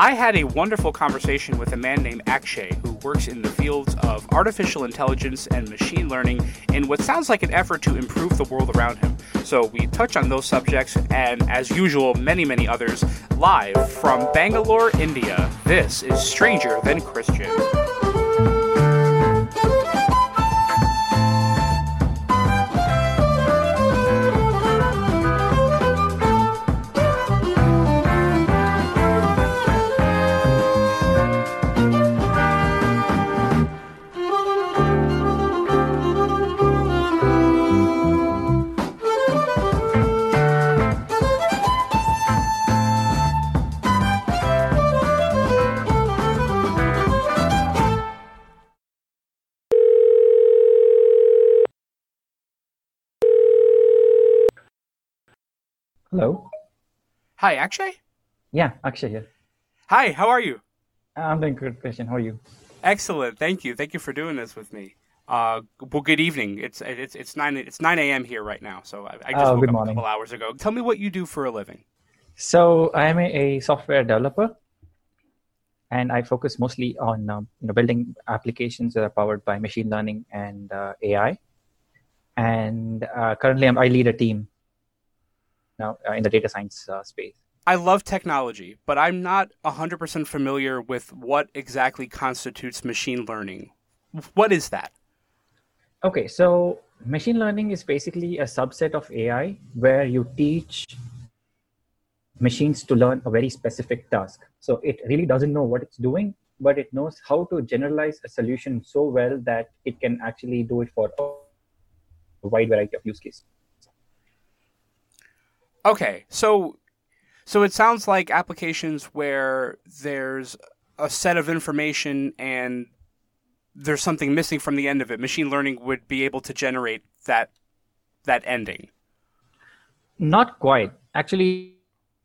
I had a wonderful conversation with a man named Akshay who works in the fields of artificial intelligence and machine learning in what sounds like an effort to improve the world around him. So we touch on those subjects and, as usual, many, many others live from Bangalore, India. This is Stranger Than Christian. Hi, Akshay? Yeah, Akshay here. Hi, how are you? I'm doing good, Christian. How are you? Excellent. Thank you. Thank you for doing this with me. Uh, well, good evening. It's it's it's nine it's nine a.m. here right now. So I, I just Oh, woke good up morning. a couple hours ago. Tell me what you do for a living. So I'm a, a software developer, and I focus mostly on um, you know building applications that are powered by machine learning and uh, AI. And uh, currently, I'm, I lead a team now uh, in the data science uh, space. I love technology, but I'm not 100% familiar with what exactly constitutes machine learning. What is that? Okay, so machine learning is basically a subset of AI where you teach machines to learn a very specific task. So it really doesn't know what it's doing, but it knows how to generalize a solution so well that it can actually do it for a wide variety of use cases. Okay, so so it sounds like applications where there's a set of information and there's something missing from the end of it. Machine learning would be able to generate that that ending. Not quite. Actually,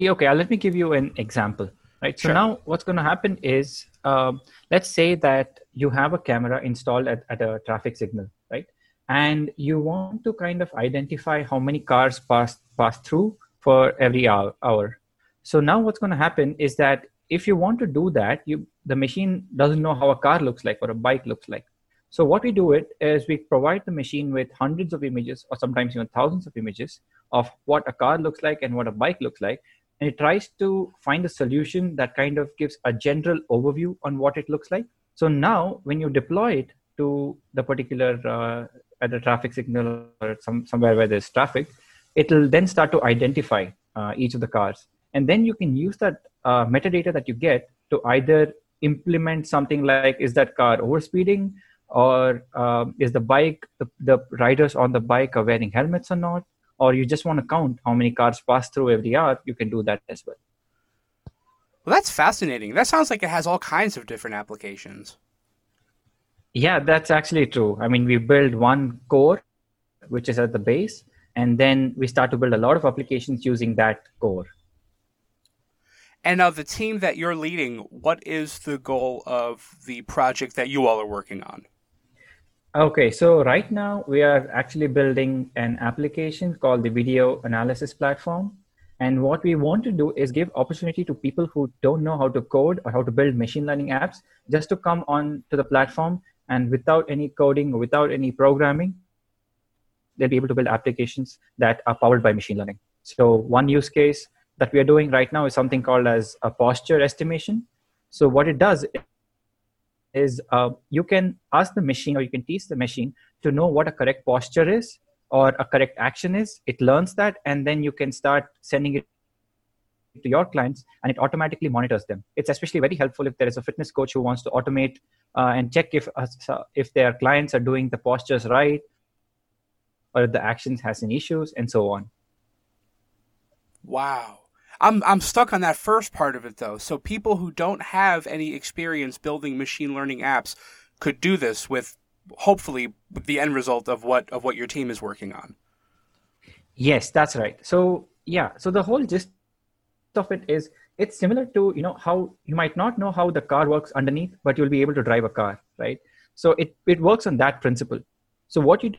okay, let me give you an example. Right. So Sure. now what's going to happen is, um, let's say that you have a camera installed at, at a traffic signal, right? And you want to kind of identify how many cars pass pass through for every hour. hour. So now what's going to happen is that if you want to do that, you the machine doesn't know how a car looks like or a bike looks like. So what we do it is we provide the machine with hundreds of images or sometimes even thousands of images of what a car looks like and what a bike looks like and it tries to find a solution that kind of gives a general overview on what it looks like so now when you deploy it to the particular uh, at a traffic signal or some, somewhere where there's traffic it'll then start to identify uh, each of the cars. And then you can use that uh, metadata that you get to either implement something like is that car overspeeding? Or um, is the bike the, the riders on the bike are wearing helmets or not? Or you just want to count how many cars pass through every hour you can do that as well. Well, that's fascinating. That sounds like it has all kinds of different applications. yeah that's actually true. I mean we build one core which is at the base and then we start to build a lot of applications using that core And now the team that you're leading, what is the goal of the project that you all are working on? Okay, so right now we are actually building an application called the Video Analysis Platform. And what we want to do is give opportunity to people who don't know how to code or how to build machine learning apps just to come on to the platform and without any coding or without any programming, they'll be able to build applications that are powered by machine learning. So one use case that we are doing right now is something called as a posture estimation. So what it does is uh, you can ask the machine or you can teach the machine to know what a correct posture is or a correct action is. It learns that, and then you can start sending it to your clients, and it automatically monitors them. It's especially very helpful if there is a fitness coach who wants to automate uh, and check if uh, if their clients are doing the postures right, or the actions has any issues, and so on. Wow. I'm I'm stuck on that first part of it though. So people who don't have any experience building machine learning apps could do this with hopefully the end result of what of what your team is working on. Yes, that's right. So yeah, so the whole gist of it is it's similar to you know how you might not know how the car works underneath, but you'll be able to drive a car, right? So it it works on that principle. So what you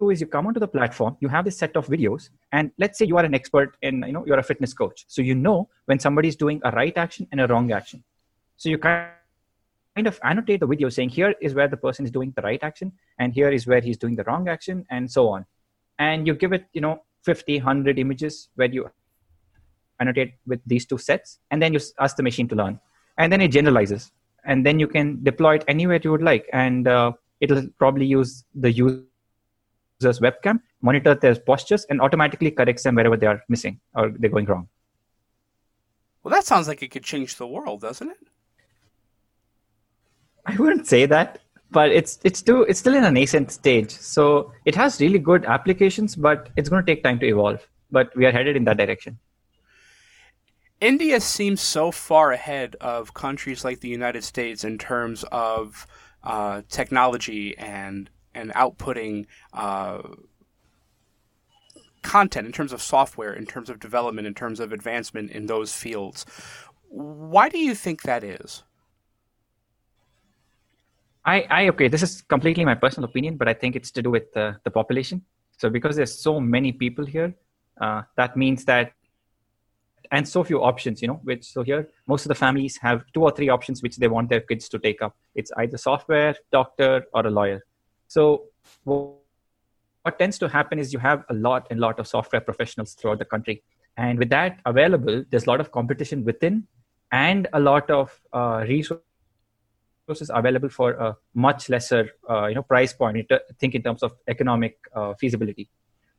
is you come onto the platform, you have this set of videos, and let's say you are an expert in, you know, you're a fitness coach. So you know when somebody is doing a right action and a wrong action. So you kind of annotate the video saying here is where the person is doing the right action and here is where he's doing the wrong action and so on. And you give it, you know, 50, 100 images where you annotate with these two sets and then you ask the machine to learn and then it generalizes and then you can deploy it anywhere you would like and uh, it'll probably use the user's webcam monitor their postures and automatically corrects them wherever they are missing or they're going wrong. Well that sounds like it could change the world doesn't it? I wouldn't say that but it's it's still it's still in a nascent stage. So it has really good applications but it's going to take time to evolve but we are headed in that direction. India seems so far ahead of countries like the United States in terms of uh, technology and and outputting uh, content in terms of software, in terms of development, in terms of advancement in those fields. Why do you think that is? I, I okay, this is completely my personal opinion, but I think it's to do with the, the population. So because there's so many people here, uh, that means that and so few options you know which so here most of the families have two or three options which they want their kids to take up it's either software doctor or a lawyer so what tends to happen is you have a lot and lot of software professionals throughout the country. And with that available there's a lot of competition within and a lot of uh, resources available for a much lesser uh, you know price point think in terms of economic uh, feasibility.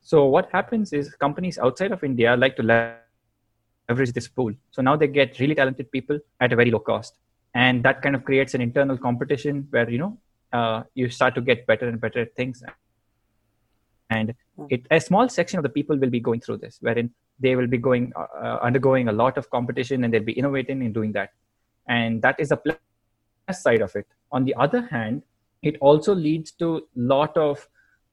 So what happens is companies outside of india like to leverage this pool. So now they get really talented people at a very low cost, and that kind of creates an internal competition where you know uh, you start to get better and better at things. And it, a small section of the people will be going through this, wherein they will be going uh, uh undergoing a lot of competition, and they'll be innovating in doing that. And that is the plus side of it. On the other hand, it also leads to a lot of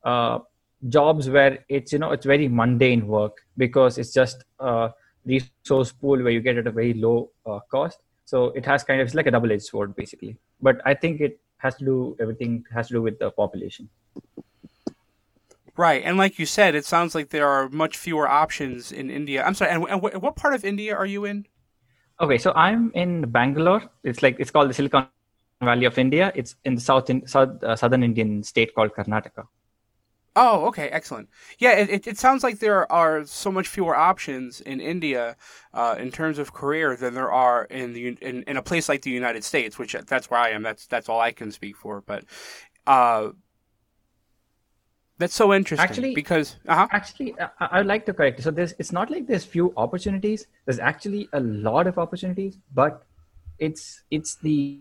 uh, jobs where it's you know it's very mundane work because it's just uh, resource pool where you get at a very low uh, cost. So it has kind of it's like a double-edged sword basically. But I think it has to do everything has to do with the population. Right, and like you said, it sounds like there are much fewer options in India. I'm sorry, and, and what part of India are you in? Okay, so I'm in Bangalore. It's like it's called the Silicon Valley of India. It's in the south in south, uh, southern Indian state called Karnataka. Oh, okay, excellent. Yeah, it, it sounds like there are so much fewer options in India uh, in terms of career than there are in the in, in a place like the United States, which that's where I am. That's that's all I can speak for. But uh, that's so interesting. Actually, because uh-huh. actually, I, would like to correct. So there's it's not like there's few opportunities. There's actually a lot of opportunities, but it's it's the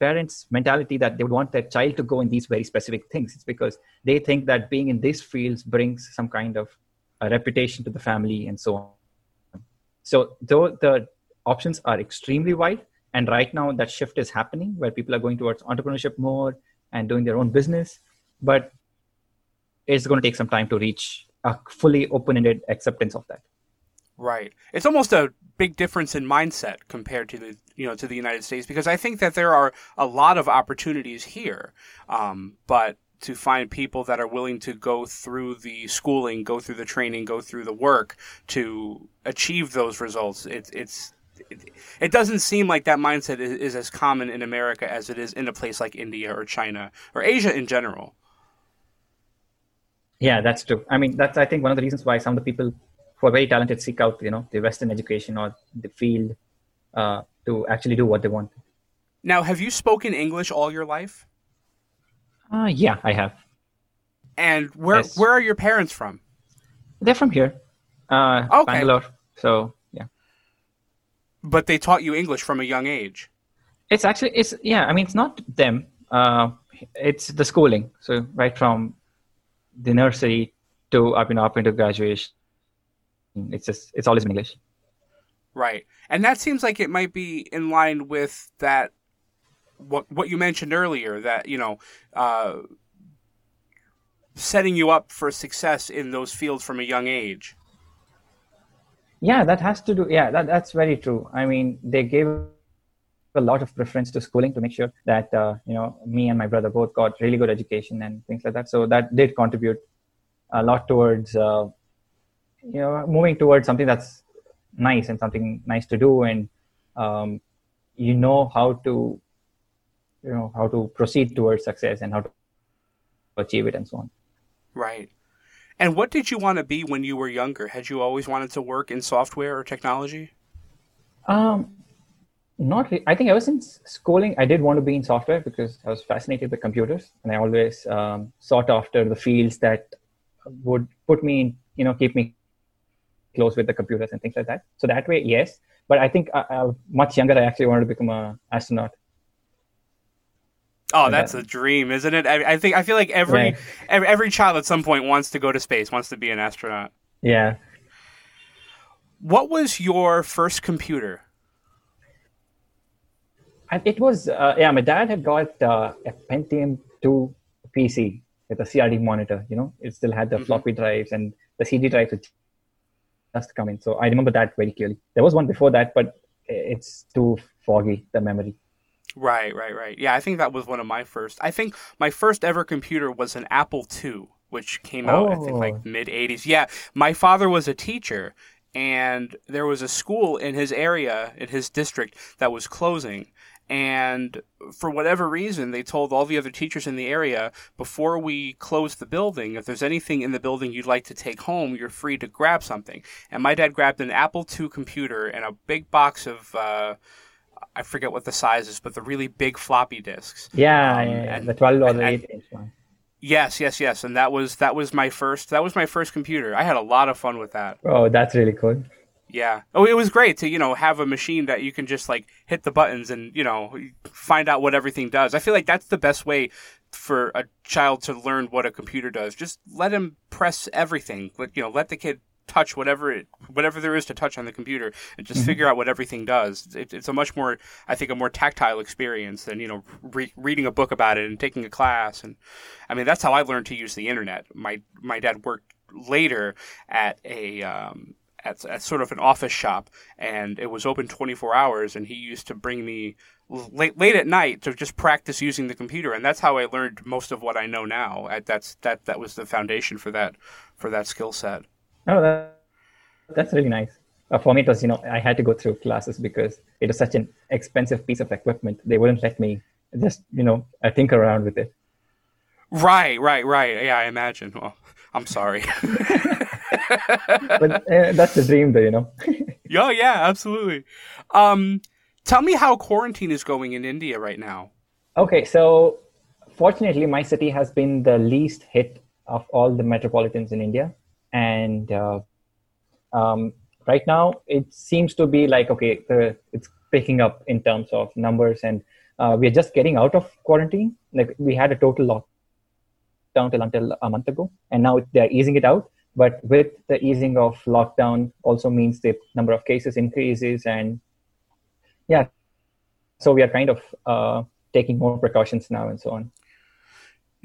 parents' mentality that they would want their child to go in these very specific things. It's because they think that being in these fields brings some kind of a reputation to the family and so on. So, though the options are extremely wide, and right now that shift is happening where people are going towards entrepreneurship more and doing their own business, but it's going to take some time to reach a fully open-ended acceptance of that. Right. It's almost a big difference in mindset compared to the you know to the United States because I think that there are a lot of opportunities here, um, but to find people that are willing to go through the schooling, go through the training, go through the work to achieve those results, it, it's it, doesn't seem like that mindset is, is as common in America as it is in a place like India or China or Asia in general. Yeah, that's true. I mean, that's I think one of the reasons why some of the people who are very talented seek out you know the Western education or the field uh, to actually do what they want. Now, have you spoken English all your life? Uh, yeah, I have. And where yes. where are your parents from? They're from here, uh, okay. Bangalore. So yeah. But they taught you English from a young age. It's actually it's yeah. I mean, it's not them. Uh, it's the schooling. So right from the nursery to up and up into graduation it's just it's always in English. Right, and that seems like it might be in line with that what what you mentioned earlier that you know uh, setting you up for success in those fields from a young age. Yeah, that has to do. Yeah, that that's very true. I mean, they gave a lot of preference to schooling to make sure that uh, you know me and my brother both got really good education and things like that. So that did contribute a lot towards uh, you know moving towards something that's nice and something nice to do and um, you know how to you know how to proceed towards success and how to achieve it and so on. Right. And what did you want to be when you were younger? Had you always wanted to work in software or technology? Um not really. i think ever since schooling i did want to be in software because i was fascinated with computers and i always um, sought after the fields that would put me in you know keep me close with the computers and things like that so that way yes but I think uh, uh, much younger, I actually wanted to become an astronaut. Oh, that's a dream, isn't it? I, I, think I feel like every, right. every every child at some point wants to go to space, wants to be an astronaut. Yeah. What was your first computer? It was uh, yeah. My dad had got uh, a Pentium two PC with a CRT monitor. You know, it still had the mm-hmm. floppy drives and the CD drives, just coming. So I remember that very clearly. There was one before that, but it's too foggy the memory. Right, right, right. Yeah, I think that was one of my first. I think my first ever computer was an Apple II, which came out oh. I think like mid '80s. Yeah, my father was a teacher, and there was a school in his area in his district that was closing and for whatever reason they told all the other teachers in the area before we close the building if there's anything in the building you'd like to take home you're free to grab something. And my dad grabbed an apple ii computer and a big box of uh, i forget what the size is but the really big floppy disks. Yeah, um, yeah and, the 12 or the 8 inch one yes yes yes and that was that was my first that was my first computer. I had a lot of fun with that. Oh that's really cool yeah. Oh, it was great to, you know, have a machine that you can just like hit the buttons and, you know, find out what everything does. I feel like that's the best way for a child to learn what a computer does. Just let him press everything. Let, you know, let the kid touch whatever it, whatever there is to touch on the computer and just mm-hmm. figure out what everything does. It, it's a much more, I think, a more tactile experience than, you know, re- reading a book about it and taking a class. And I mean, that's how I learned to use the internet. My, my dad worked later at a, um, at, at sort of an office shop, and it was open 24 hours. And he used to bring me late late at night to just practice using the computer, and that's how I learned most of what I know now. That's that that was the foundation for that for that skill set. Oh, that, that's really nice. Uh, for me, it was you know I had to go through classes because it was such an expensive piece of equipment. They wouldn't let me just you know I tinker around with it. Right, right, right. Yeah, I imagine. Well, I'm sorry. but uh, that's the dream, though, you know. yeah, yeah, absolutely. Um, tell me how quarantine is going in India right now. Okay, so fortunately, my city has been the least hit of all the metropolitans in India, and uh, um, right now it seems to be like okay, the, it's picking up in terms of numbers, and uh, we are just getting out of quarantine. Like we had a total lockdown till until a month ago, and now they're easing it out but with the easing of lockdown also means the number of cases increases and yeah. So we are kind of uh, taking more precautions now and so on.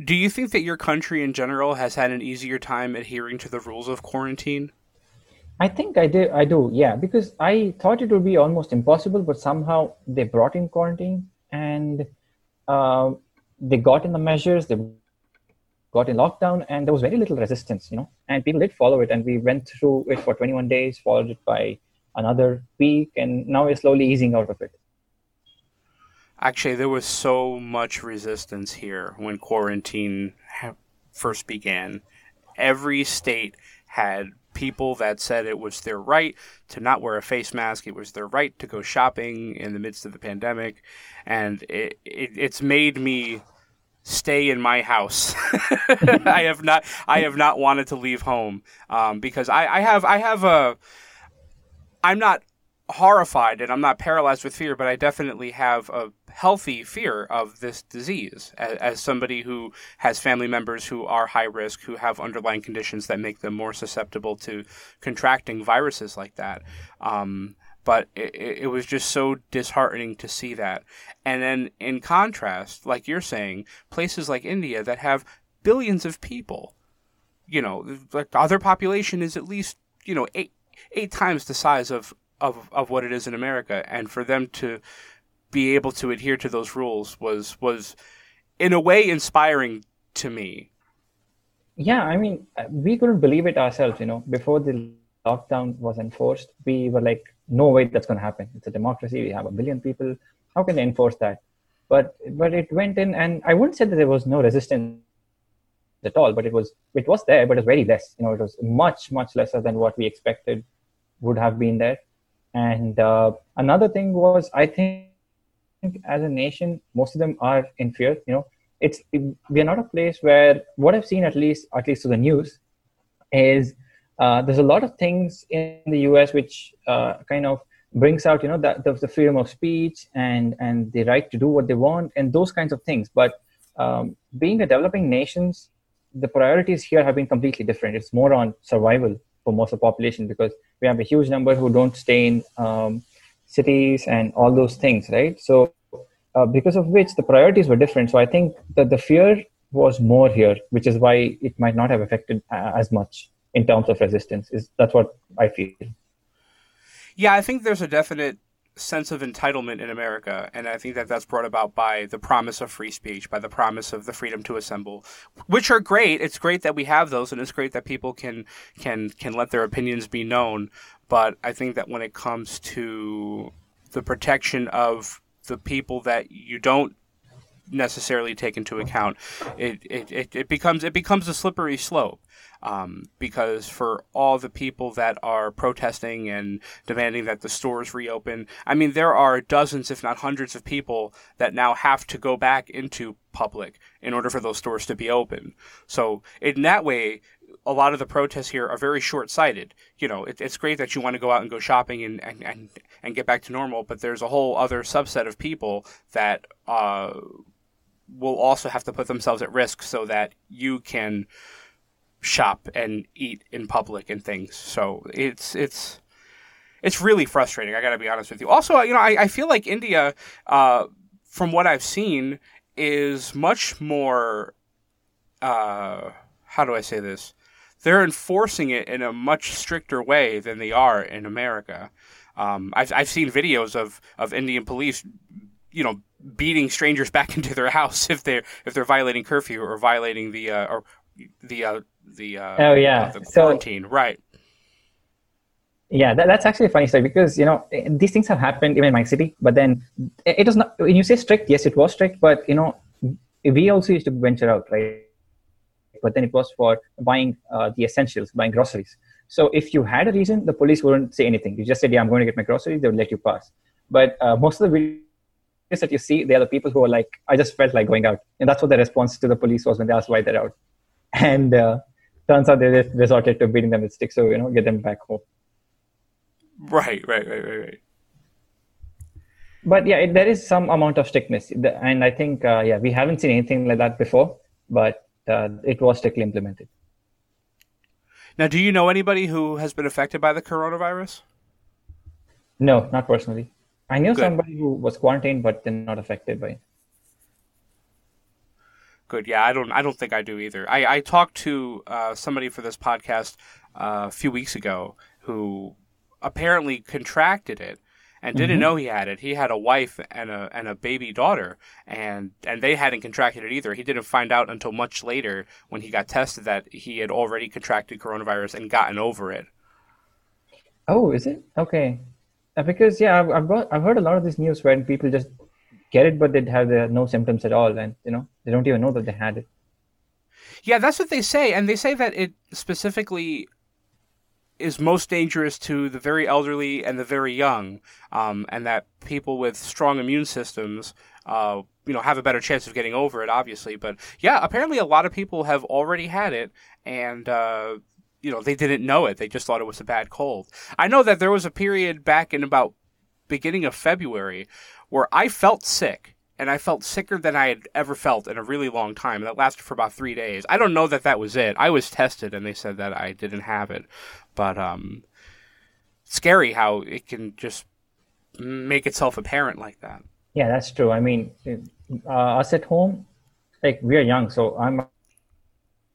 Do you think that your country in general has had an easier time adhering to the rules of quarantine? I think i did i do yeah. Because i thought it would be almost impossible but somehow they brought in quarantine and uh, they got in the measures they got in lockdown and there was very little resistance you know and people did follow it and we went through it for 21 days followed it by another week and now we're slowly easing out of it. Actually there was so much resistance here when quarantine first began. Every state had people that said it was their right to not wear a face mask it was their right to go shopping in the midst of the pandemic and it, it it's made me stay in my house. I have not I have not wanted to leave home um, because I, I have I have a I'm not horrified and I'm not paralyzed with fear, but I definitely have a healthy fear of this disease as, as, somebody who has family members who are high risk, who have underlying conditions that make them more susceptible to contracting viruses like that. Um, but it, it was just so disheartening to see that. And then in contrast, like you're saying, places like India that have billions of people, you know, like other population is at least, you know, eight eight times the size of, of, of what it is in America. And for them to be able to adhere to those rules was was in a way inspiring to me. Yeah, I mean, we couldn't believe it ourselves. You know, before the lockdown was enforced, we were like, "No way, that's going to happen. It's a democracy. We have a billion people. How can they enforce that?" But but it went in, and I wouldn't say that there was no resistance at all, but it was it was there, but it was very less. You know, it was much much lesser than what we expected would have been there. And uh, another thing was, I think, as a nation, most of them are in fear. You know, it's it, we are not a place where what I've seen, at least at least to the news, is uh, there's a lot of things in the U.S. which uh, kind of brings out, you know, the, the, freedom of speech and and the right to do what they want and those kinds of things. But um, being a developing nations, the priorities here have been completely different. It's more on survival for most of the population because we have a huge number who don't stay in um, cities and all those things, right? So, uh, because of which the priorities were different. So, I think that the fear was more here, which is why it might not have affected uh, as much in terms of resistance. Is that's what I feel. Yeah, I think there's a definite sense of entitlement in America, and I think that that's brought about by the promise of free speech, by the promise of the freedom to assemble, which are great. It's great that we have those, and it's great that people can can can let their opinions be known. But I think that when it comes to the protection of the people that you don't necessarily take into account, it, it, it, it becomes it becomes a slippery slope um, because for all the people that are protesting and demanding that the stores reopen, I mean, there are dozens, if not hundreds, of people that now have to go back into public in order for those stores to be open. So, in that way, a lot of the protests here are very short-sighted. You know, it, it's great that you want to go out and go shopping and, and, and, and get back to normal, but there's a whole other subset of people that uh, will also have to put themselves at risk so that you can shop and eat in public and things. So it's it's it's really frustrating. I got to be honest with you. Also, you know, I, I feel like India, uh, from what I've seen, is much more. Uh, how do I say this? They're enforcing it in a much stricter way than they are in America. Um, I've I've seen videos of, of Indian police, you know, beating strangers back into their house if they're if they're violating curfew or violating the uh, or the uh, the uh, oh yeah the quarantine, so, right? Yeah, that, that's actually a funny story because you know these things have happened even in my city, but then it was not. When you say strict, yes, it was strict, but you know we also used to venture out, right? But then it was for buying uh, the essentials, buying groceries. So if you had a reason, the police wouldn't say anything. You just said, "Yeah, I'm going to get my groceries." They would let you pass. But uh, most of the videos that you see, they are the people who are like, "I just felt like going out," and that's what the response to the police was when they asked why they're out. And uh, turns out they just resorted to beating them with sticks, so you know, get them back home. Right, right, right, right, right. But yeah, it, there is some amount of strictness, and I think uh, yeah, we haven't seen anything like that before, but uh, it was strictly implemented. Now, do you know anybody who has been affected by the coronavirus? No, not personally. I knew Good. somebody who was quarantined, but they're not affected by it. Good. Yeah, I don't. I don't think I do either. I, I talked to uh, somebody for this podcast uh, a few weeks ago who apparently contracted it and didn't mm-hmm. know he had it. He had a wife and a and a baby daughter, and and they hadn't contracted it either. He didn't find out until much later when he got tested that he had already contracted coronavirus and gotten over it. Oh, is it okay? Uh, because yeah, I've I've, got, I've heard a lot of this news when people just get it, but they'd have the, no symptoms at all, and you know they don't even know that they had it. Yeah, that's what they say, and they say that it specifically is most dangerous to the very elderly and the very young, um, and that people with strong immune systems, uh, you know, have a better chance of getting over it. Obviously, but yeah, apparently a lot of people have already had it, and uh, you know they didn't know it; they just thought it was a bad cold. I know that there was a period back in about beginning of February where I felt sick and I felt sicker than I had ever felt in a really long time. That lasted for about three days. I don't know that that was it. I was tested and they said that I didn't have it, but um, scary how it can just make itself apparent like that. Yeah, that's true. I mean, uh, us at home, like we are young, so I'm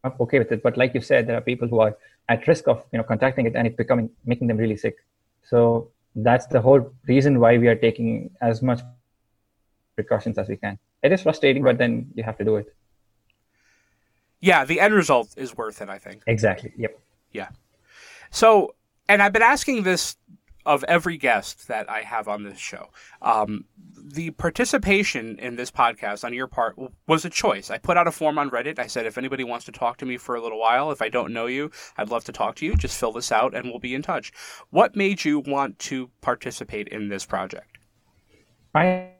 I'm okay with it. But like you said, there are people who are at risk of you know contacting it and it becoming making them really sick. So that's the whole reason why we are taking as much precautions as we can. It is frustrating, but then you have to do it. Yeah, the end result is worth it, I think. Exactly. Yep. Yeah. So, and I've been asking this of every guest that I have on this show. Um, the participation in this podcast on your part was a choice. I put out a form on Reddit. I said, if anybody wants to talk to me for a little while, if I don't know you, I'd love to talk to you. Just fill this out and we'll be in touch. What made you want to participate in this project? I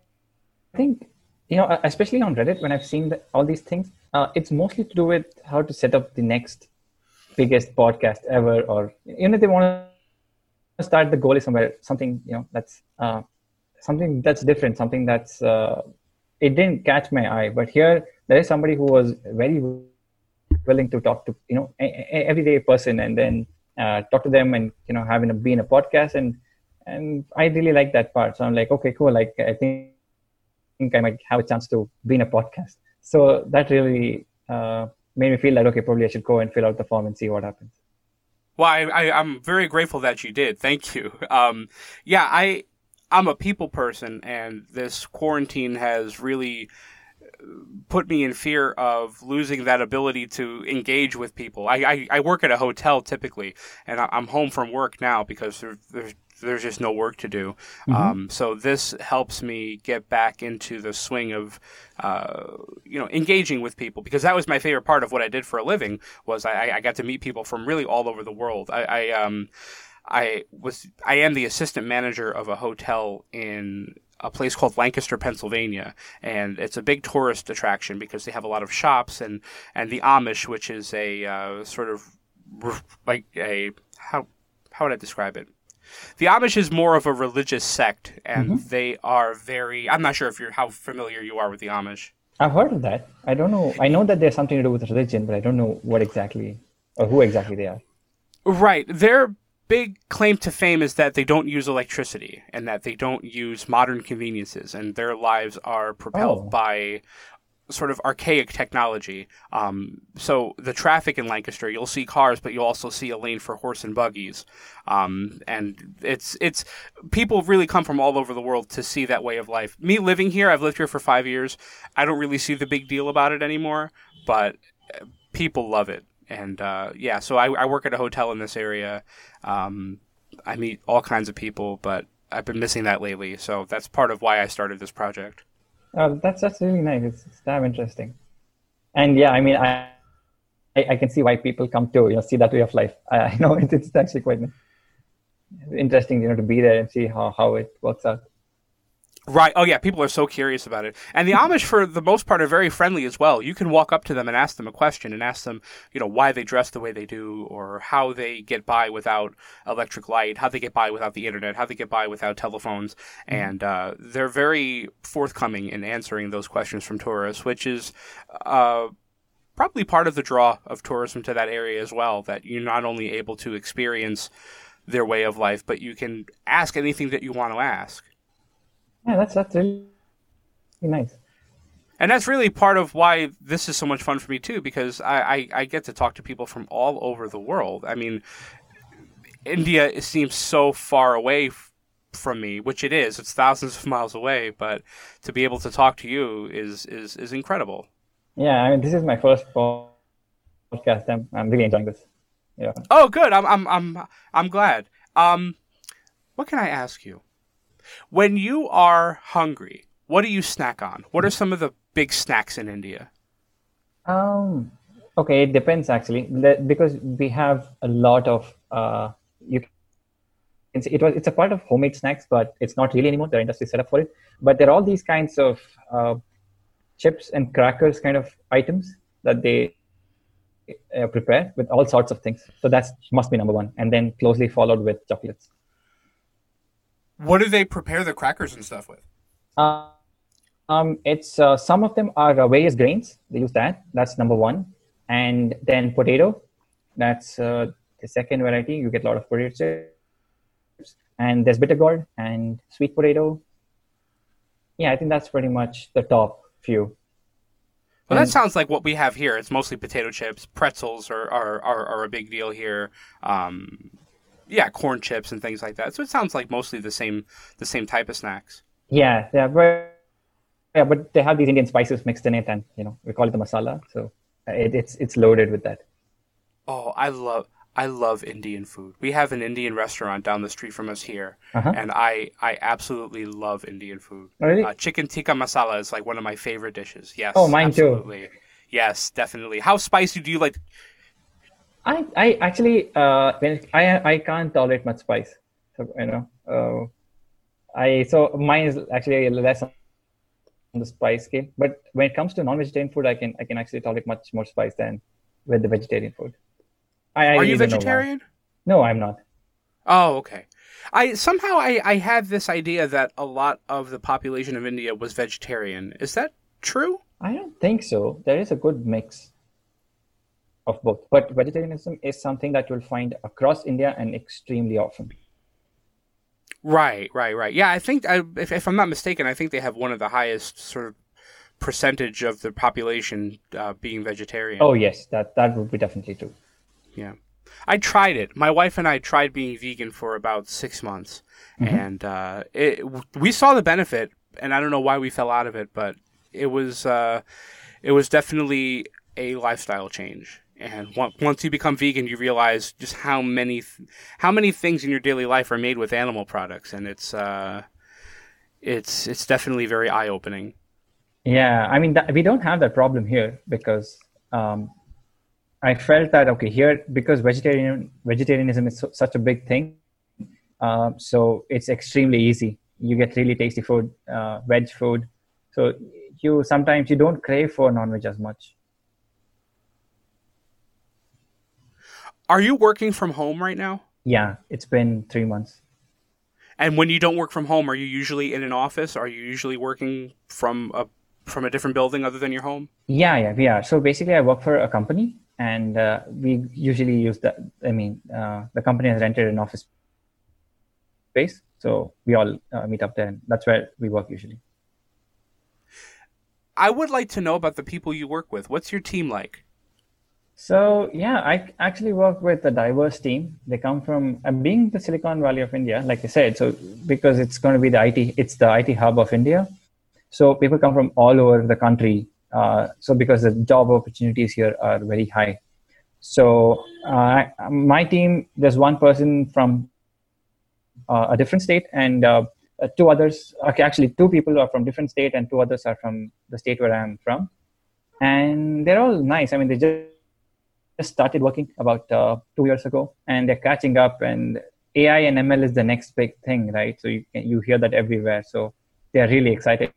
think, you know, especially on Reddit, when I've seen the, all these things, uh, it's mostly to do with how to set up the next biggest podcast ever, or you know, they want to start, the goal is somewhere something you know that's uh, something that's different, something that's uh, it didn't catch my eye, but here there is somebody who was very willing to talk to you know a, a everyday person and then uh, talk to them and you know having a be in a podcast and and I really like that part. So I'm like, okay, cool. Like I think, I think I might have a chance to be in a podcast. So that really uh, made me feel like okay, probably I should go and fill out the form and see what happens. Well, I, I am very grateful that you did. Thank you. Um, yeah, I I'm a people person, and this quarantine has really put me in fear of losing that ability to engage with people. I, I, I work at a hotel typically, and I, am home from work now because there, there's there's just no work to do. Mm-hmm. Um, so this helps me get back into the swing of, uh, you know, engaging with people because that was my favorite part of what I did for a living was I, I got to meet people from really all over the world. I, I um, I was I am the assistant manager of a hotel in a place called Lancaster, Pennsylvania, and it's a big tourist attraction because they have a lot of shops and and the Amish, which is a uh, sort of like a how how would I describe it? The Amish is more of a religious sect, and mm-hmm. they are very. I'm not sure if you're how familiar you are with the Amish. I've heard of that. I don't know. I know that there's something to do with religion, but I don't know what exactly or who exactly they are. Right. Their big claim to fame is that they don't use electricity and that they don't use modern conveniences, and their lives are propelled oh. by sort of archaic technology. Um, so the traffic in Lancaster, you'll see cars, but you'll also see a lane for horse and buggies. Um, and it's it's people really come from all over the world to see that way of life. Me living here, I've lived here for five years. I don't really see the big deal about it anymore, but people love it. And uh, yeah, so I, I, work at a hotel in this area. Um, I meet all kinds of people, but I've been missing that lately. So that's part of why I started this project. Oh, that's that's really nice. It's, it's damn interesting. And yeah, I mean, I, I, I can see why people come to you know see that way of life. I, I know it, it's actually quite interesting, you know, to be there and see how how it works out. Right. Oh, yeah. People are so curious about it. And the Amish, for the most part, are very friendly as well. You can walk up to them and ask them a question and ask them, you know, why they dress the way they do or how they get by without electric light, how they get by without the internet, how they get by without telephones. Mm-hmm. And uh, they're very forthcoming in answering those questions from tourists, which is uh, probably part of the draw of tourism to that area as well, that you're not only able to experience their way of life, but you can ask anything that you want to ask. Yeah, that's that's really nice. And that's really part of why this is so much fun for me too, because I, I, I get to talk to people from all over the world. I mean, India seems so far away f- from me, which it is. It's thousands of miles away, but to be able to talk to you is is is incredible. Yeah, I mean, this is my first podcast. I'm I'm really enjoying this. Yeah. Oh, good. I'm I'm I'm I'm glad. Um, what can I ask you? When you are hungry, what do you snack on? What are some of the big snacks in India? Um, okay, it depends actually, because we have a lot of uh, you see it was it's a part of homemade snacks, but it's not really anymore. The industry set up for it, but there are all these kinds of uh, chips and crackers kind of items that they uh, prepare with all sorts of things. So that must be number one, and then closely followed with chocolates. What do they prepare the crackers and stuff with? Uh, um, it's uh, some of them are uh, various grains. They use that. That's number one, and then potato. That's uh, the second variety. You get a lot of potato chips, and there's bitter gourd and sweet potato. Yeah, I think that's pretty much the top few. Well, that sounds like what we have here. It's mostly potato chips. Pretzels are are, are, are a big deal here. Um, yeah, corn chips and things like that. So it sounds like mostly the same the same type of snacks. Yeah, yeah, very, yeah, but they have these Indian spices mixed in it, and you know we call it the masala. So it, it's it's loaded with that. Oh, I love I love Indian food. We have an Indian restaurant down the street from us here, uh-huh. and I I absolutely love Indian food. Oh, really? Uh, chicken tikka masala is like one of my favorite dishes. Yes. Oh, mine absolutely. too. Yes, definitely. How spicy do you like? I I actually uh I I can't tolerate much spice. So you know, uh, I so mine is actually less on the spice scale. But when it comes to non-vegetarian food, I can I can actually tolerate much more spice than with the vegetarian food. I, I Are you vegetarian? No, I'm not. Oh, okay. I somehow I, I had this idea that a lot of the population of India was vegetarian. Is that true? I don't think so. There is a good mix of both. But vegetarianism is something that you'll find across India and extremely often. Right, right, right. Yeah, I think I, if, if I'm not mistaken, I think they have one of the highest sort of percentage of the population uh, being vegetarian. Oh yes, that that would be definitely true. Yeah, I tried it. My wife and I tried being vegan for about six months, mm-hmm. and uh, it, we saw the benefit. And I don't know why we fell out of it, but it was uh, it was definitely a lifestyle change. And once you become vegan, you realize just how many how many things in your daily life are made with animal products, and it's uh, it's it's definitely very eye opening. Yeah, I mean we don't have that problem here because um, I felt that okay here because vegetarian vegetarianism is so, such a big thing, uh, so it's extremely easy. You get really tasty food, uh, veg food, so you sometimes you don't crave for non-veg as much. Are you working from home right now? Yeah, it's been three months. And when you don't work from home, are you usually in an office? Are you usually working from a from a different building other than your home? Yeah, yeah, we are. So basically, I work for a company, and uh, we usually use the. I mean, uh, the company has rented an office space, so we all uh, meet up there, and that's where we work usually. I would like to know about the people you work with. What's your team like? So yeah, I actually work with a diverse team. They come from uh, being the Silicon Valley of India, like I said. So because it's going to be the IT, it's the IT hub of India. So people come from all over the country. Uh, so because the job opportunities here are very high. So uh, my team, there's one person from uh, a different state, and uh, two others. Okay, actually, two people are from different state, and two others are from the state where I'm from. And they're all nice. I mean, they just just started working about uh, two years ago, and they're catching up. And AI and ML is the next big thing, right? So you you hear that everywhere. So they're really excited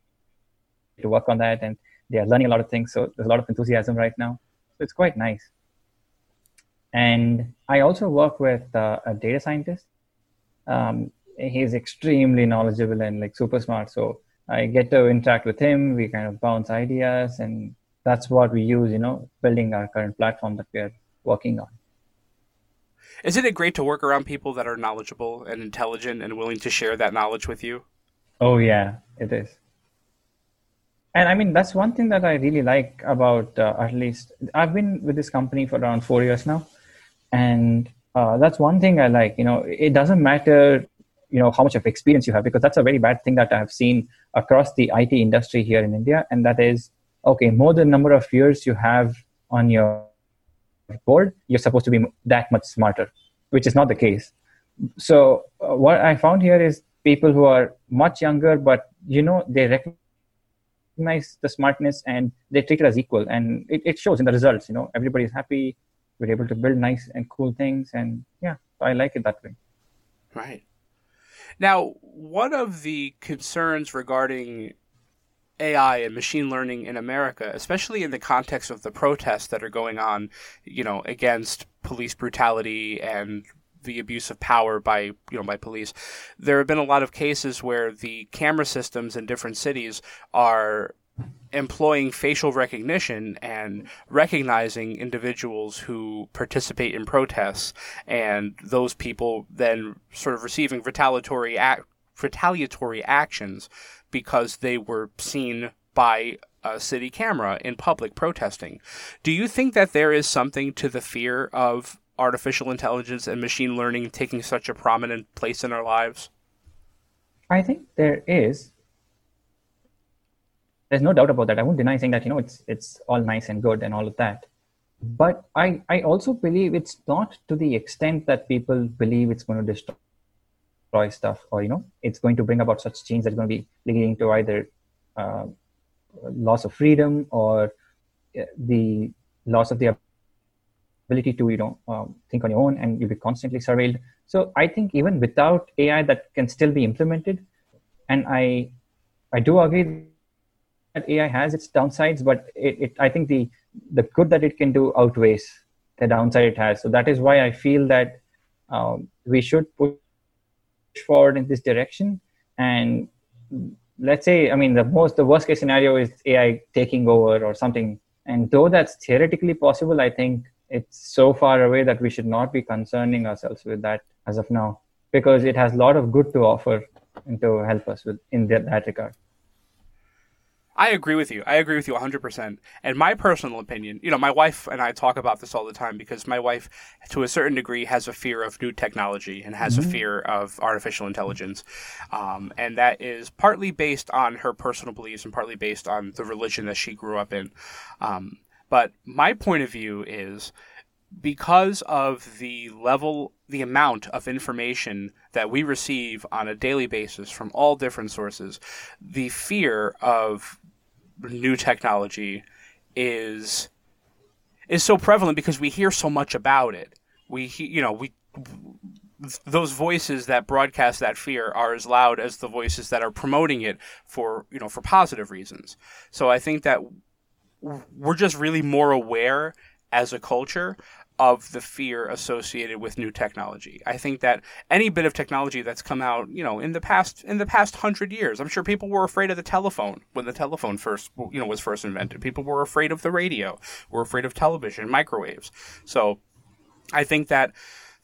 to work on that, and they are learning a lot of things. So there's a lot of enthusiasm right now. So it's quite nice. And I also work with uh, a data scientist. Um, he's extremely knowledgeable and like super smart. So I get to interact with him. We kind of bounce ideas and that's what we use, you know, building our current platform that we are working on. Isn't it great to work around people that are knowledgeable and intelligent and willing to share that knowledge with you? Oh, yeah, it is. And I mean, that's one thing that I really like about, uh, at least, I've been with this company for around four years now. And uh, that's one thing I like. You know, it doesn't matter, you know, how much of experience you have, because that's a very bad thing that I've seen across the IT industry here in India. And that is, okay, more the number of years you have on your board, you're supposed to be that much smarter, which is not the case. So uh, what I found here is people who are much younger, but you know they recognize the smartness and they treat it as equal, and it, it shows in the results. You know, everybody's happy. We're able to build nice and cool things, and yeah, I like it that way. Right. Now, one of the concerns regarding AI and machine learning in America, especially in the context of the protests that are going on, you know, against police brutality and the abuse of power by you know by police. There have been a lot of cases where the camera systems in different cities are employing facial recognition and recognizing individuals who participate in protests and those people then sort of receiving retaliatory act, retaliatory actions because they were seen by a city camera in public protesting. Do you think that there is something to the fear of artificial intelligence and machine learning taking such a prominent place in our lives? I think there is. there's no doubt about that. I won't deny saying that you know it's it's all nice and good and all of that, but I I also believe it's not to the extent that people believe it's going to destroy stuff or you know it's going to bring about such change that's going to be leading to either uh, loss of freedom or uh, the loss of the ability to you know um, think on your own and you'll be constantly surveilled so i think even without ai that can still be implemented and i i do agree that AI has its downsides, but it, it, I think the the good that it can do outweighs the downside it has. So that is why I feel that um, we should push forward in this direction. And let's say, I mean, the most the worst case scenario is AI taking over or something. And though that's theoretically possible, I think it's so far away that we should not be concerning ourselves with that as of now, because it has a lot of good to offer and to help us with in that, that regard. I agree with you. I agree with you 100%. And my personal opinion, you know, my wife and I talk about this all the time because my wife, to a certain degree, has a fear of new technology and has mm-hmm. a fear of artificial intelligence. Um, and that is partly based on her personal beliefs and partly based on the religion that she grew up in. Um, but my point of view is because of the level, the amount of information that we receive on a daily basis from all different sources, the fear of new technology is is so prevalent because we hear so much about it. We you know we those voices that broadcast that fear are as loud as the voices that are promoting it for you know for positive reasons. So I think that we're just really more aware as a culture of the fear associated with new technology. I think that any bit of technology that's come out, you know, in the past in the past 100 years, I'm sure people were afraid of the telephone when the telephone first, you know, was first invented. People were afraid of the radio, were afraid of television, microwaves. So, I think that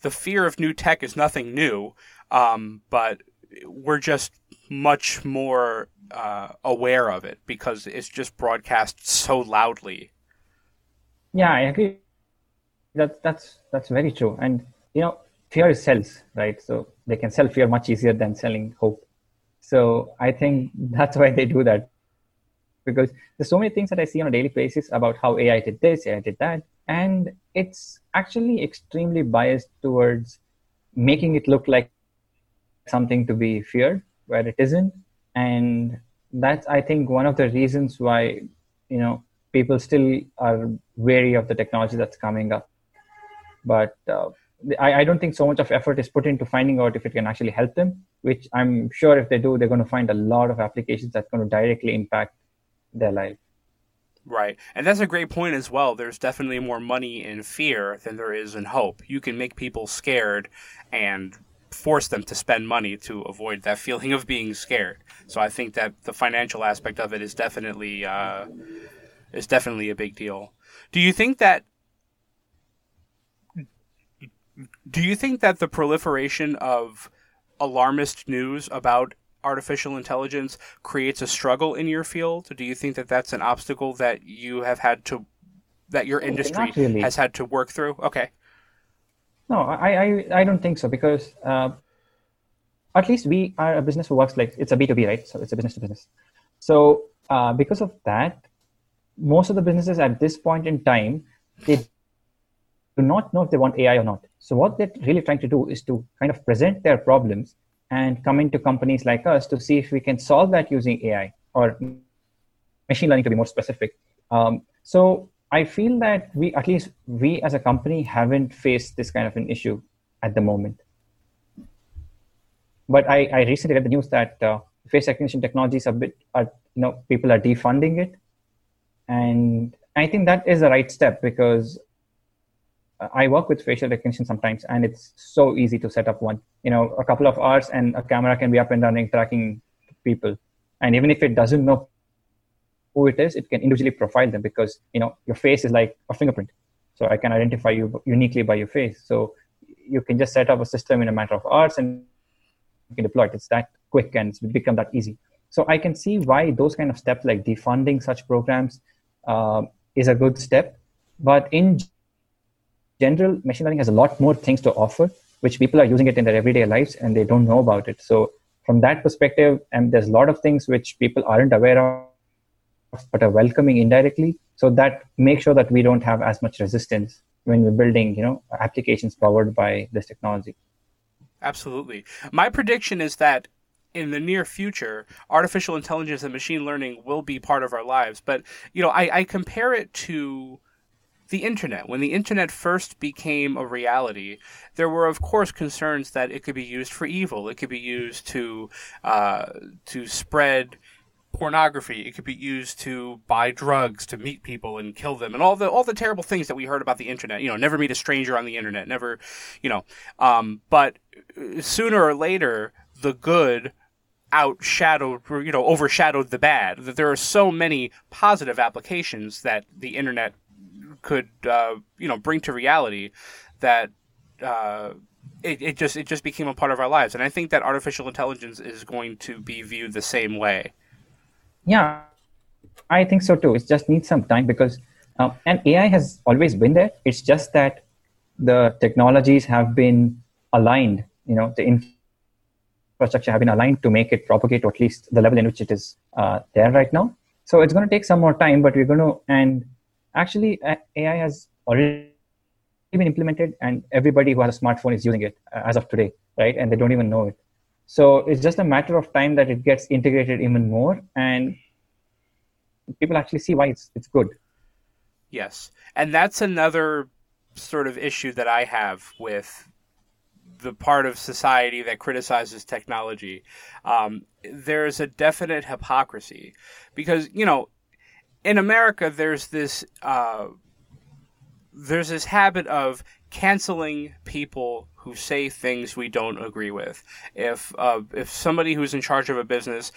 the fear of new tech is nothing new, um, but we're just much more uh, aware of it because it's just broadcast so loudly. Yeah, I agree that, that's that's very true. And you know, fear sells, right? So they can sell fear much easier than selling hope. So I think that's why they do that. Because there's so many things that I see on a daily basis about how AI did this, AI did that, and it's actually extremely biased towards making it look like something to be feared where it isn't. And that's I think one of the reasons why you know people still are wary of the technology that's coming up but uh, I, I, don't think so much of effort is put into finding out if it can actually help them which i'm sure if they do they're going to find a lot of applications that's going to directly impact their life Right. And that's a great point as well. There's definitely more money in fear than there is in hope. You can make people scared and force them to spend money to avoid that feeling of being scared. So I think that the financial aspect of it is definitely uh, is definitely a big deal. Do you think that do you think that the proliferation of alarmist news about artificial intelligence creates a struggle in your field? Do you think that that's an obstacle that you have had to that your industry really. has had to work through? Okay. No, I I, I don't think so because uh, at least we are a business who works like it's a B two B, right? So it's a business to business. So uh, because of that, most of the businesses at this point in time they do not know if they want AI or not. So what they're really trying to do is to kind of present their problems and come into companies like us to see if we can solve that using AI or machine learning to be more specific. Um, so I feel that we, at least we as a company, haven't faced this kind of an issue at the moment. But I, I recently read the news that uh, face recognition technologies a bit, are, you know, people are defunding it, and I think that is the right step because I work with facial recognition sometimes, and it's so easy to set up one. You know, a couple of hours, and a camera can be up and running, tracking people. And even if it doesn't know who it is, it can individually profile them because you know your face is like a fingerprint, so I can identify you uniquely by your face. So you can just set up a system in a matter of hours, and you can deploy it. It's that quick, and it's become that easy. So I can see why those kind of steps, like defunding such programs, uh, is a good step. But in general, machine learning has a lot more things to offer, which people are using it in their everyday lives and they don't know about it. So from that perspective, and there's a lot of things which people aren't aware of, but are welcoming indirectly. So that make sure that we don't have as much resistance when we're building you know applications powered by this technology. Absolutely. My prediction is that in the near future artificial intelligence and machine learning will be part of our lives. But you know i, I compare it to the internet. When the internet first became a reality, there were, of course, concerns that it could be used for evil. It could be used to uh, to spread pornography. It could be used to buy drugs, to meet people and kill them, and all the all the terrible things that we heard about the internet. You know, never meet a stranger on the internet. Never, you know. Um, but sooner or later, the good outshadowed, you know, overshadowed the bad. That there are so many positive applications that the internet could, uh, you know, bring to reality that. Uh, it, it just it just became a part of our lives, and I think that artificial intelligence is going to be viewed the same way. Yeah, I think so too. It just needs some time because, um, and AI has always been there. It's just that the technologies have been aligned. You know, the infrastructure have been aligned to make it propagate to at least the level in which it is uh, there right now. So it's going to take some more time, but we're going to. And actually, AI has already been implemented, and everybody who has a smartphone is using it uh, as of today, right? And they don't even know it. So it's just a matter of time that it gets integrated even more, and people actually see why it's it's good. Yes, and that's another sort of issue that I have with the part of society that criticizes technology. Um, there's a definite hypocrisy because you know, in America, there's this uh, there's this habit of canceling people who say things we don't agree with. If uh, if somebody who's in charge of a business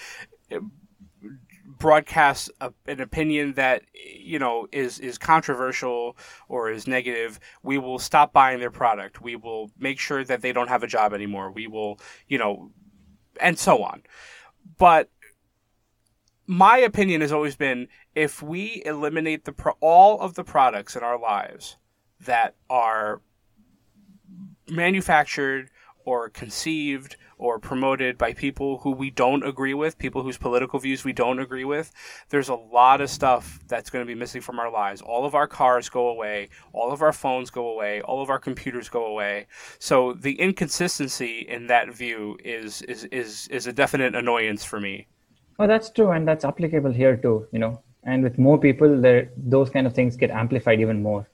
uh, broadcasts a, an opinion that you know is is controversial or is negative, we will stop buying their product. We will make sure that they don't have a job anymore. We will, you know, and so on. But my opinion has always been if we eliminate the pro- all of the products in our lives that are manufactured or conceived or promoted by people who we don't agree with, people whose political views we don't agree with, there's a lot of stuff that's going to be missing from our lives. All of our cars go away, all of our phones go away, all of our computers go away. So the inconsistency in that view is is is is a definite annoyance for me. Oh, that's true, and that's applicable here too. You know, and with more people, there those kind of things get amplified even more.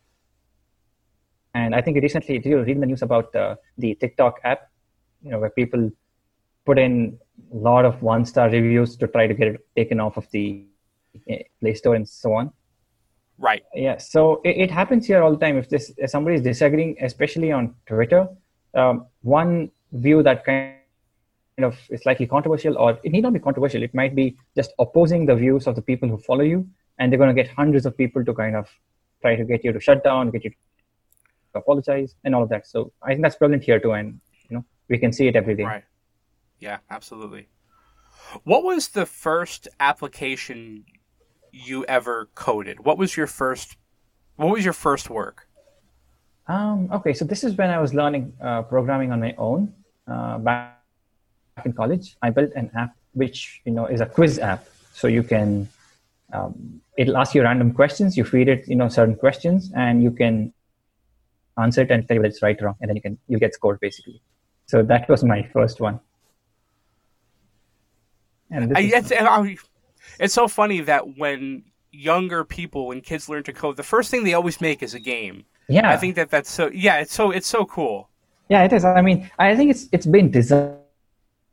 And I think recently, did you read the news about uh, the TikTok app? You know, where people put in a lot of one-star reviews to try to get it taken off of the uh, Play Store and so on. Right. Yeah. So it, it happens here all the time. If this if somebody is disagreeing, especially on Twitter, um, one view that kind of slightly controversial, or it need not be controversial. It might be just opposing the views of the people who follow you, and they're going to get hundreds of people to kind of try to get you to shut down, get you to apologize and all of that. So I think that's prevalent here too, and you know we can see it every day. Right. Yeah, absolutely. What was the first application you ever coded? What was your first? What was your first work? Um, okay, so this is when I was learning uh, programming on my own uh, back in college. I built an app which you know is a quiz app, so you can um, it'll ask you random questions. You feed it you know certain questions, and you can answer it and tell you whether it's right or wrong, and then you can you get scored basically. So that was my first one. And I, it's, I, it's so funny that when younger people, when kids learn to code, the first thing they always make is a game. Yeah, I think that that's so. Yeah, it's so it's so cool. Yeah, it is. I mean, I think it's it's been designed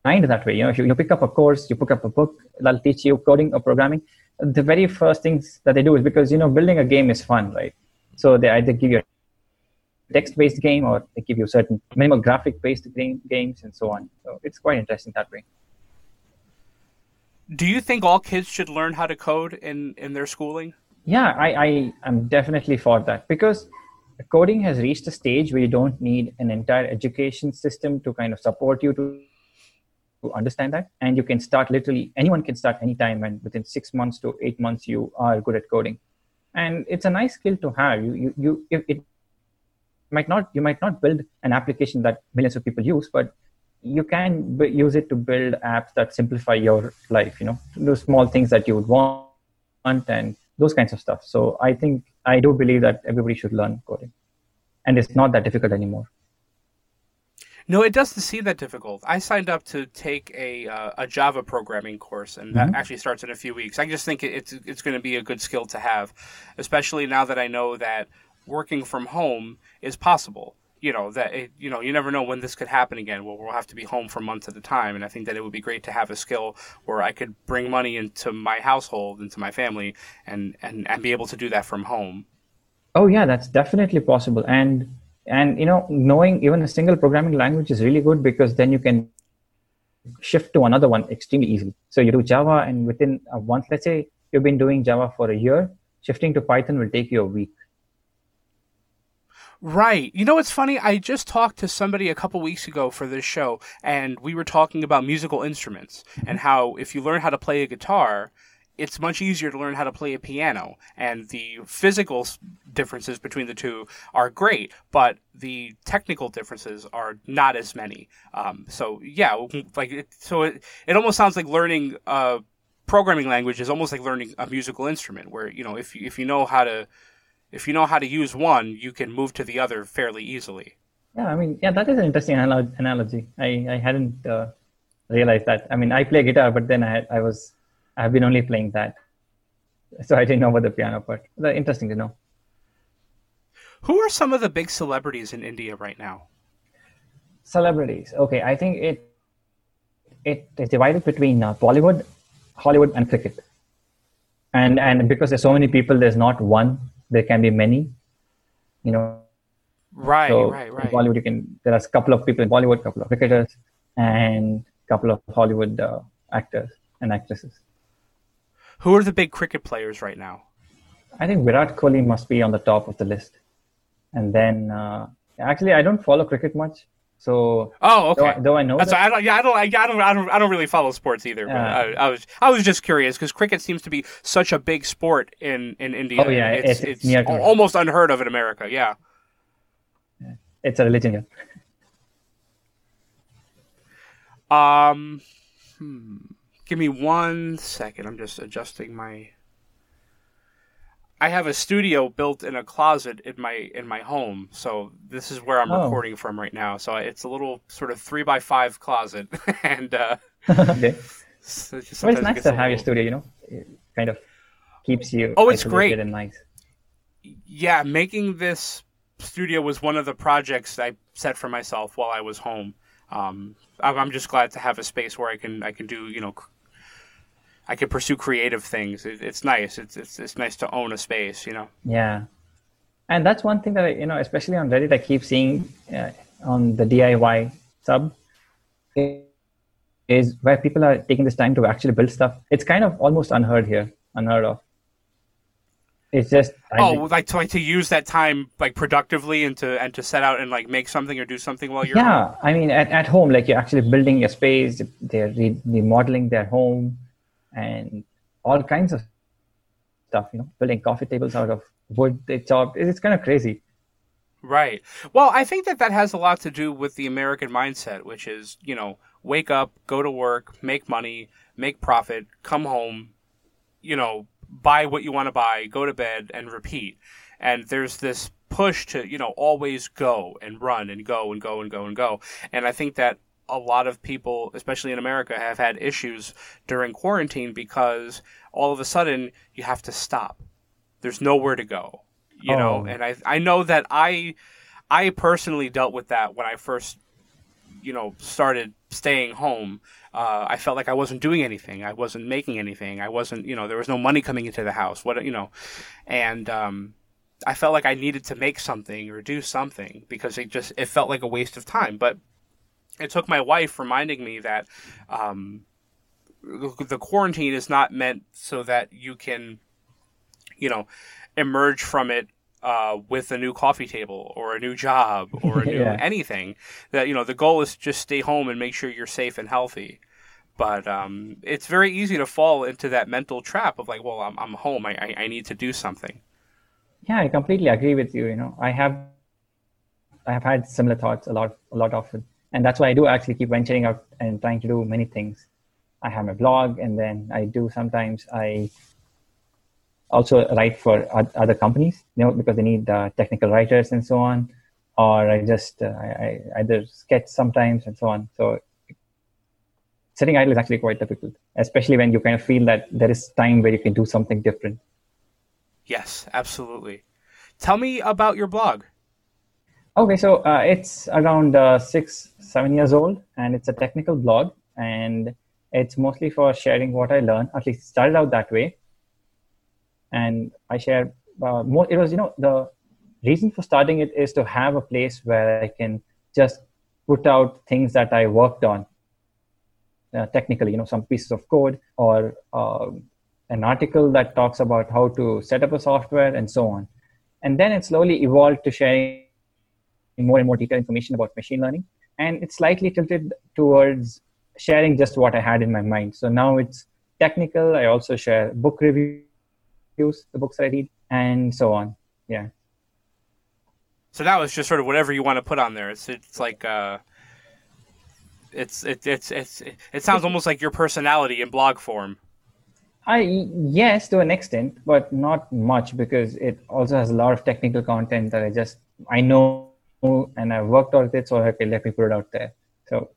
that way. You know, if you, you pick up a course, you pick up a book that'll teach you coding or programming. The very first things that they do is because you know building a game is fun, right? So they either give you a text-based game or they give you certain minimal graphic-based game, games and so on. So it's quite interesting that way. Do you think all kids should learn how to code in, in their schooling? Yeah, I, I am definitely for that because coding has reached a stage where you don't need an entire education system to kind of support you to, understand that. And you can start literally, anyone can start anytime, and within six months to eight months, you are good at coding. And it's a nice skill to have. You, you, you, it might not you might not build an application that millions of people use but you can b- use it to build apps that simplify your life you know do small things that you would want and those kinds of stuff. So I think I do believe that everybody should learn coding, and it's not that difficult anymore. No, it doesn't seem that difficult. I signed up to take a uh, a Java programming course, and that mm-hmm. actually starts in a few weeks. I just think it's it's going to be a good skill to have, especially now that I know that working from home is possible. You know that it, you know you never know when this could happen again. Where we'll have to be home for months at a time, and I think that it would be great to have a skill where I could bring money into my household, into my family, and and and be able to do that from home. Oh yeah, that's definitely possible, and and you know knowing even a single programming language is really good because then you can shift to another one extremely easily so you do java and within uh, a month let's say you've been doing java for a year shifting to python will take you a week Right. You know what's funny? I just talked to somebody a couple weeks ago for this show, and we were talking about musical instruments and mm-hmm. how if you learn how to play a guitar, it's much easier to learn how to play a piano, and the physical differences between the two are great, but the technical differences are not as many. Um, so yeah, like it, so it it almost sounds like learning a programming language is almost like learning a musical instrument, where you know if you, if you know how to if you know how to use one, you can move to the other fairly easily. Yeah, I mean, yeah, that is an interesting analogy. I I hadn't uh, realized that. I mean, I play guitar, but then I I was I've been only playing that. So I didn't know about the piano part. Interesting to know. Who are some of the big celebrities in India right now? Celebrities. Okay, I think it it is divided between uh, Bollywood, Hollywood, and cricket. And and because there's so many people, there's not one. There can be many. You know. Right, so right, right. Bollywood, you can. There are a couple of people in Bollywood, a couple of cricketers, and a couple of Hollywood uh, actors and actresses. Who are the big cricket players right now? I think Virat Kohli must be on the top of the list. And then, uh, actually, I don't follow cricket much. So oh okay, though I, though I know That's that, I don't yeah I don't I, don't I don't I don't really follow sports either. But I, I, was I was just curious because cricket seems to be such a big sport in in India. Oh yeah, it's it's, it's almost unheard of in America. Yeah, it's a religion. Yeah. Um, hmm. Give me one second. I'm just adjusting my. I have a studio built in a closet in my in my home, so this is where I'm oh. recording from right now. So it's a little sort of three by five closet, and uh, okay. So it's, well, it's nice to have your studio. You know, it kind of keeps you. Oh, it's great and nice. Yeah, making this studio was one of the projects I set for myself while I was home. Um, I'm just glad to have a space where I can I can do you know I could pursue creative things. It, it's nice. It's, it's it's nice to own a space, you know. Yeah, and that's one thing that I, you know, especially on Reddit, I keep seeing uh, on the DIY sub is where people are taking this time to actually build stuff. It's kind of almost unheard here, unheard of. It's just oh, like to like to use that time like productively and to and to set out and like make something or do something while you're yeah. Home. I mean, at, at home, like you're actually building your space. They're re- remodeling their home and all kinds of stuff, you know, building coffee tables out of wood they chopped. It's kind of crazy. Right. Well, I think that that has a lot to do with the American mindset, which is, you know, wake up, go to work, make money, make profit, come home, you know, buy what you want to buy, go to bed, and repeat. And there's this push to, you know, always go and run and go and go and go and go. And I think that a lot of people, especially in America, have had issues during quarantine because all of a sudden you have to stop. There's nowhere to go, you oh. know. And I I know that I I personally dealt with that when I first you know started staying home. Uh, I felt like I wasn't doing anything. I wasn't making anything. I wasn't you know there was no money coming into the house. What you know, and um, I felt like I needed to make something or do something because it just it felt like a waste of time. But it took my wife reminding me that um, the quarantine is not meant so that you can, you know, emerge from it uh, with a new coffee table or a new job or a new yeah. anything. That you know, the goal is just stay home and make sure you're safe and healthy. But um, it's very easy to fall into that mental trap of like, well, I'm, I'm home. I, I, I need to do something. Yeah, I completely agree with you. You know, I have I have had similar thoughts a lot a lot often and that's why I do actually keep venturing out and trying to do many things. I have my blog, and then I do sometimes I also write for other companies, you know, because they need uh, technical writers and so on. Or I just uh, I, I either sketch sometimes and so on. So sitting idle is actually quite difficult, especially when you kind of feel that there is time where you can do something different. Yes, absolutely. Tell me about your blog. Okay, so uh, it's around uh, six, seven years old, and it's a technical blog, and it's mostly for sharing what I learned. At least started out that way, and I share uh, more. It was, you know, the reason for starting it is to have a place where I can just put out things that I worked on uh, technically, you know, some pieces of code or um, an article that talks about how to set up a software and so on. And then it slowly evolved to sharing more and more detailed information about machine learning. And it's slightly tilted towards sharing just what I had in my mind. So now it's technical. I also share book reviews, the books I read, and so on. Yeah. So now it's just sort of whatever you want to put on there. It's it's like uh, it's it, it's it's it sounds almost like your personality in blog form. I yes to an extent, but not much because it also has a lot of technical content that I just I know and I've worked on it, so okay, let me put it out there. So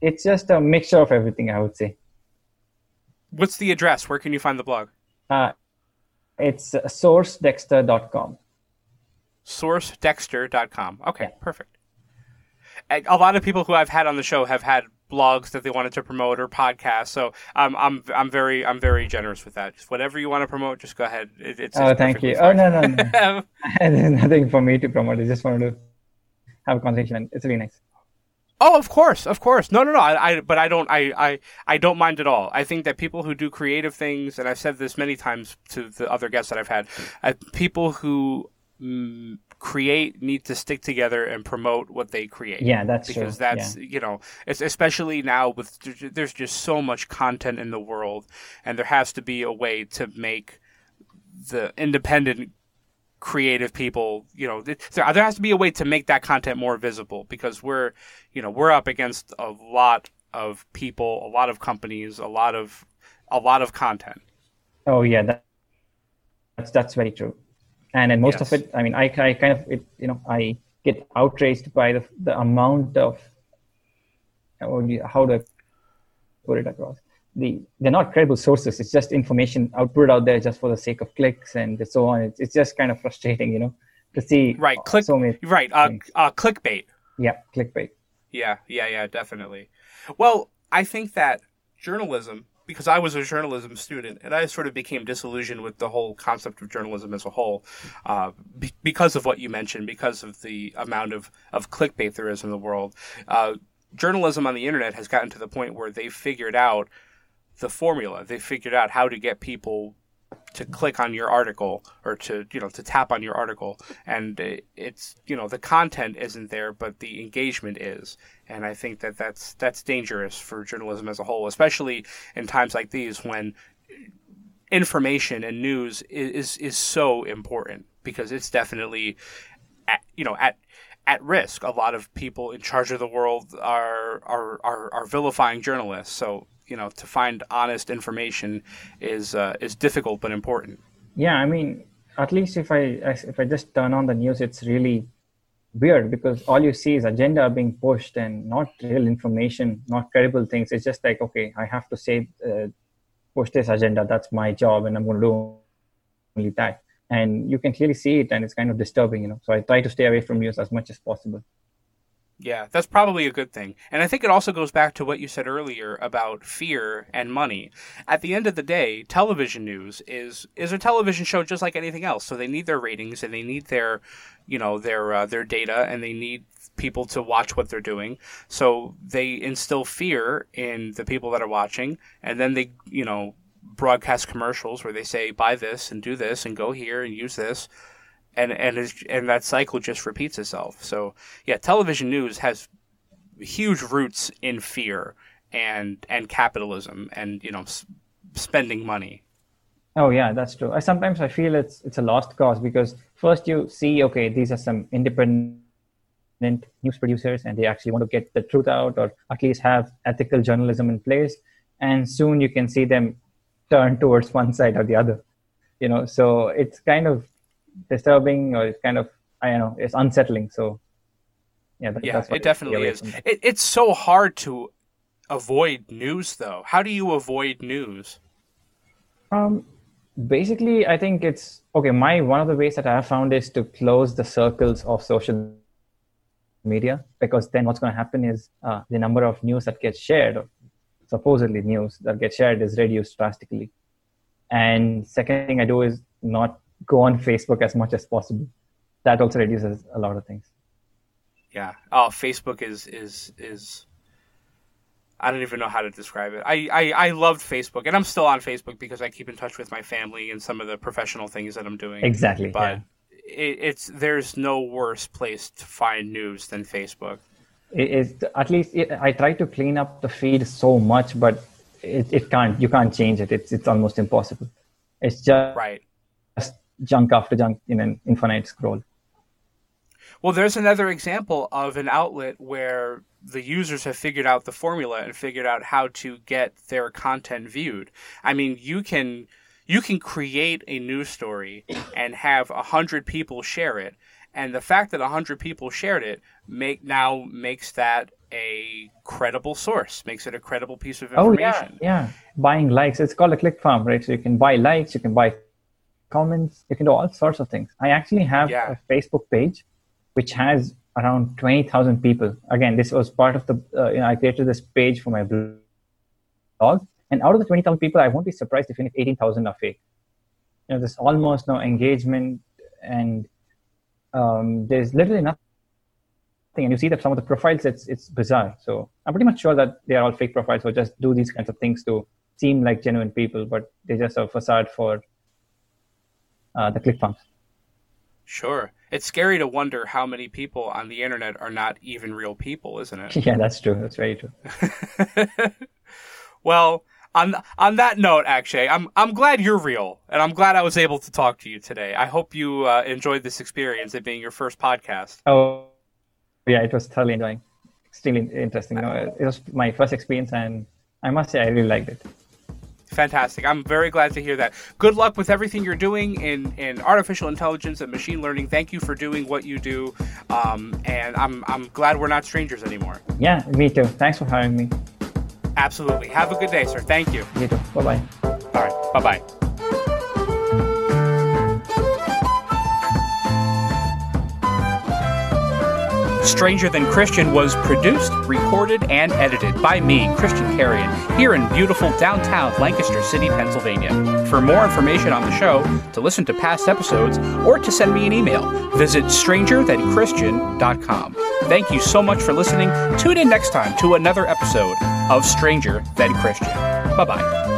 it's just a mixture of everything, I would say. What's the address? Where can you find the blog? Uh, it's sourcedexter.com. Sourcedexter.com. Okay, yeah. perfect. A lot of people who I've had on the show have had blogs that they wanted to promote or podcasts. So um, I'm I'm very I'm very generous with that. Just whatever you want to promote, just go ahead. It, it's oh, thank you. Fine. Oh no no no. There's nothing for me to promote. I just wanted to have a conversation. And it's really nice. Oh, of course, of course. No, no, no. I, I, but I don't, I, I, I don't mind at all. I think that people who do creative things, and I've said this many times to the other guests that I've had, uh, people who mm, create need to stick together and promote what they create. Yeah, that's because true. that's yeah. you know, it's especially now with there's just so much content in the world, and there has to be a way to make the independent creative people you know there, there has to be a way to make that content more visible because we're you know we're up against a lot of people a lot of companies a lot of a lot of content. Oh yeah that, that's that's very true. And in most yes. of it i mean I, I kind of it, you know i get outraged by the, the amount of how do i put it across the they're not credible sources. It's just information output out there just for the sake of clicks and so on. It's, it's just kind of frustrating you know to see right click so many right uh, uh clickbait. Yeah clickbait. Yeah yeah yeah definitely. Well i think that journalism because I was a journalism student and I sort of became disillusioned with the whole concept of journalism as a whole uh, be- because of what you mentioned, because of the amount of, of clickbait there is in the world. Uh, journalism on the internet has gotten to the point where they've figured out the formula. They figured out how to get people to click on your article or to you know to tap on your article. And it's you know the content isn't there but the engagement is. And i think that that's that's dangerous for journalism as a whole especially in times like these when information and news is is, so important because it's definitely at, you know at at risk. A lot of people in charge of the world are are are, are vilifying journalists. So you know to find honest information is uh, is difficult but important. Yeah, I mean, at least if I if I just turn on the news, it's really weird because all you see is agenda being pushed and not real information, not credible things. It's just like okay, I have to say uh, push this agenda. That's my job, and I'm going to do only that. And you can clearly see it, and it's kind of disturbing, you know. So I try to stay away from news as much as possible. Yeah, that's probably a good thing. And I think it also goes back to what you said earlier about fear and money. At the end of the day, television news is is a television show just like anything else. So they need their ratings and they need their, you know, their uh, their data and they need people to watch what they're doing. So they instill fear in the people that are watching and then they, you know, broadcast commercials where they say buy this and do this and go here and use this and and and that cycle just repeats itself. So yeah, television news has huge roots in fear and and capitalism and you know s- spending money. Oh yeah, that's true. I sometimes I feel it's it's a lost cause because first you see okay these are some independent news producers and they actually want to get the truth out or at least have ethical journalism in place and soon you can see them turn towards one side or the other you know so it's kind of disturbing or it's kind of i don't know it's unsettling. So yeah that, yeah it definitely is. it, it's so hard to avoid news though. How do you avoid news? Um basically i think it's okay my one of the ways that i have found is to close the circles of social media because then what's going to happen is uh, the number of news that gets shared supposedly news that gets shared is reduced drastically. And second thing i do is not go on facebook as much as possible that also reduces a lot of things yeah oh facebook is is is I don't even know how to describe it. I, I, I loved Facebook, and I'm still on Facebook because I keep in touch with my family and some of the professional things that I'm doing. Exactly. But yeah. it, it's there's no worse place to find news than Facebook. It is at least it, I try to clean up the feed so much, but it, it can't. You can't change it. It's it's almost impossible. It's just right. Junk after junk in an infinite scroll. Well, there's another example of an outlet where the users have figured out the formula and figured out how to get their content viewed. I mean, you can you can create a news story and have a hundred people share it, and the fact that a hundred people shared it make now makes that a credible source, makes it a credible piece of information. Oh yeah, yeah. Buying likes. It's called a click farm, right? So you can buy likes, you can buy comments, you can do all sorts of things. I actually have yeah. a Facebook page which has around 20,000 people. Again, this was part of the, uh, you know, I created this page for my blog. And out of the 20,000 people, I won't be surprised if 18,000 are fake. You know, there's almost no engagement and um, there's literally nothing. And you see that some of the profiles, it's, it's bizarre. So I'm pretty much sure that they are all fake profiles or just do these kinds of things to seem like genuine people, but they're just a facade for uh, the click farms. Sure. It's scary to wonder how many people on the internet are not even real people, isn't it? Yeah, that's true. That's very true. well, on on that note, actually, I'm I'm glad you're real, and I'm glad I was able to talk to you today. I hope you uh, enjoyed this experience, of being your first podcast. Oh, yeah, it was thoroughly enjoying, extremely interesting. it was my first experience, and I must say I really liked it. Fantastic. I'm very glad to hear that. Good luck with everything you're doing in, in artificial intelligence and machine learning. Thank you for doing what you do. Um, and I'm, I'm glad we're not strangers anymore. Yeah, me too. Thanks for having me. Absolutely. Have a good day, sir. Thank you. You too. Bye bye. All right. Bye bye. Stranger Than Christian was produced, recorded, and edited by me, Christian Carrion, here in beautiful downtown Lancaster City, Pennsylvania. For more information on the show, to listen to past episodes, or to send me an email, visit strangerthanchristian.com. Thank you so much for listening. Tune in next time to another episode of Stranger Than Christian. Bye bye.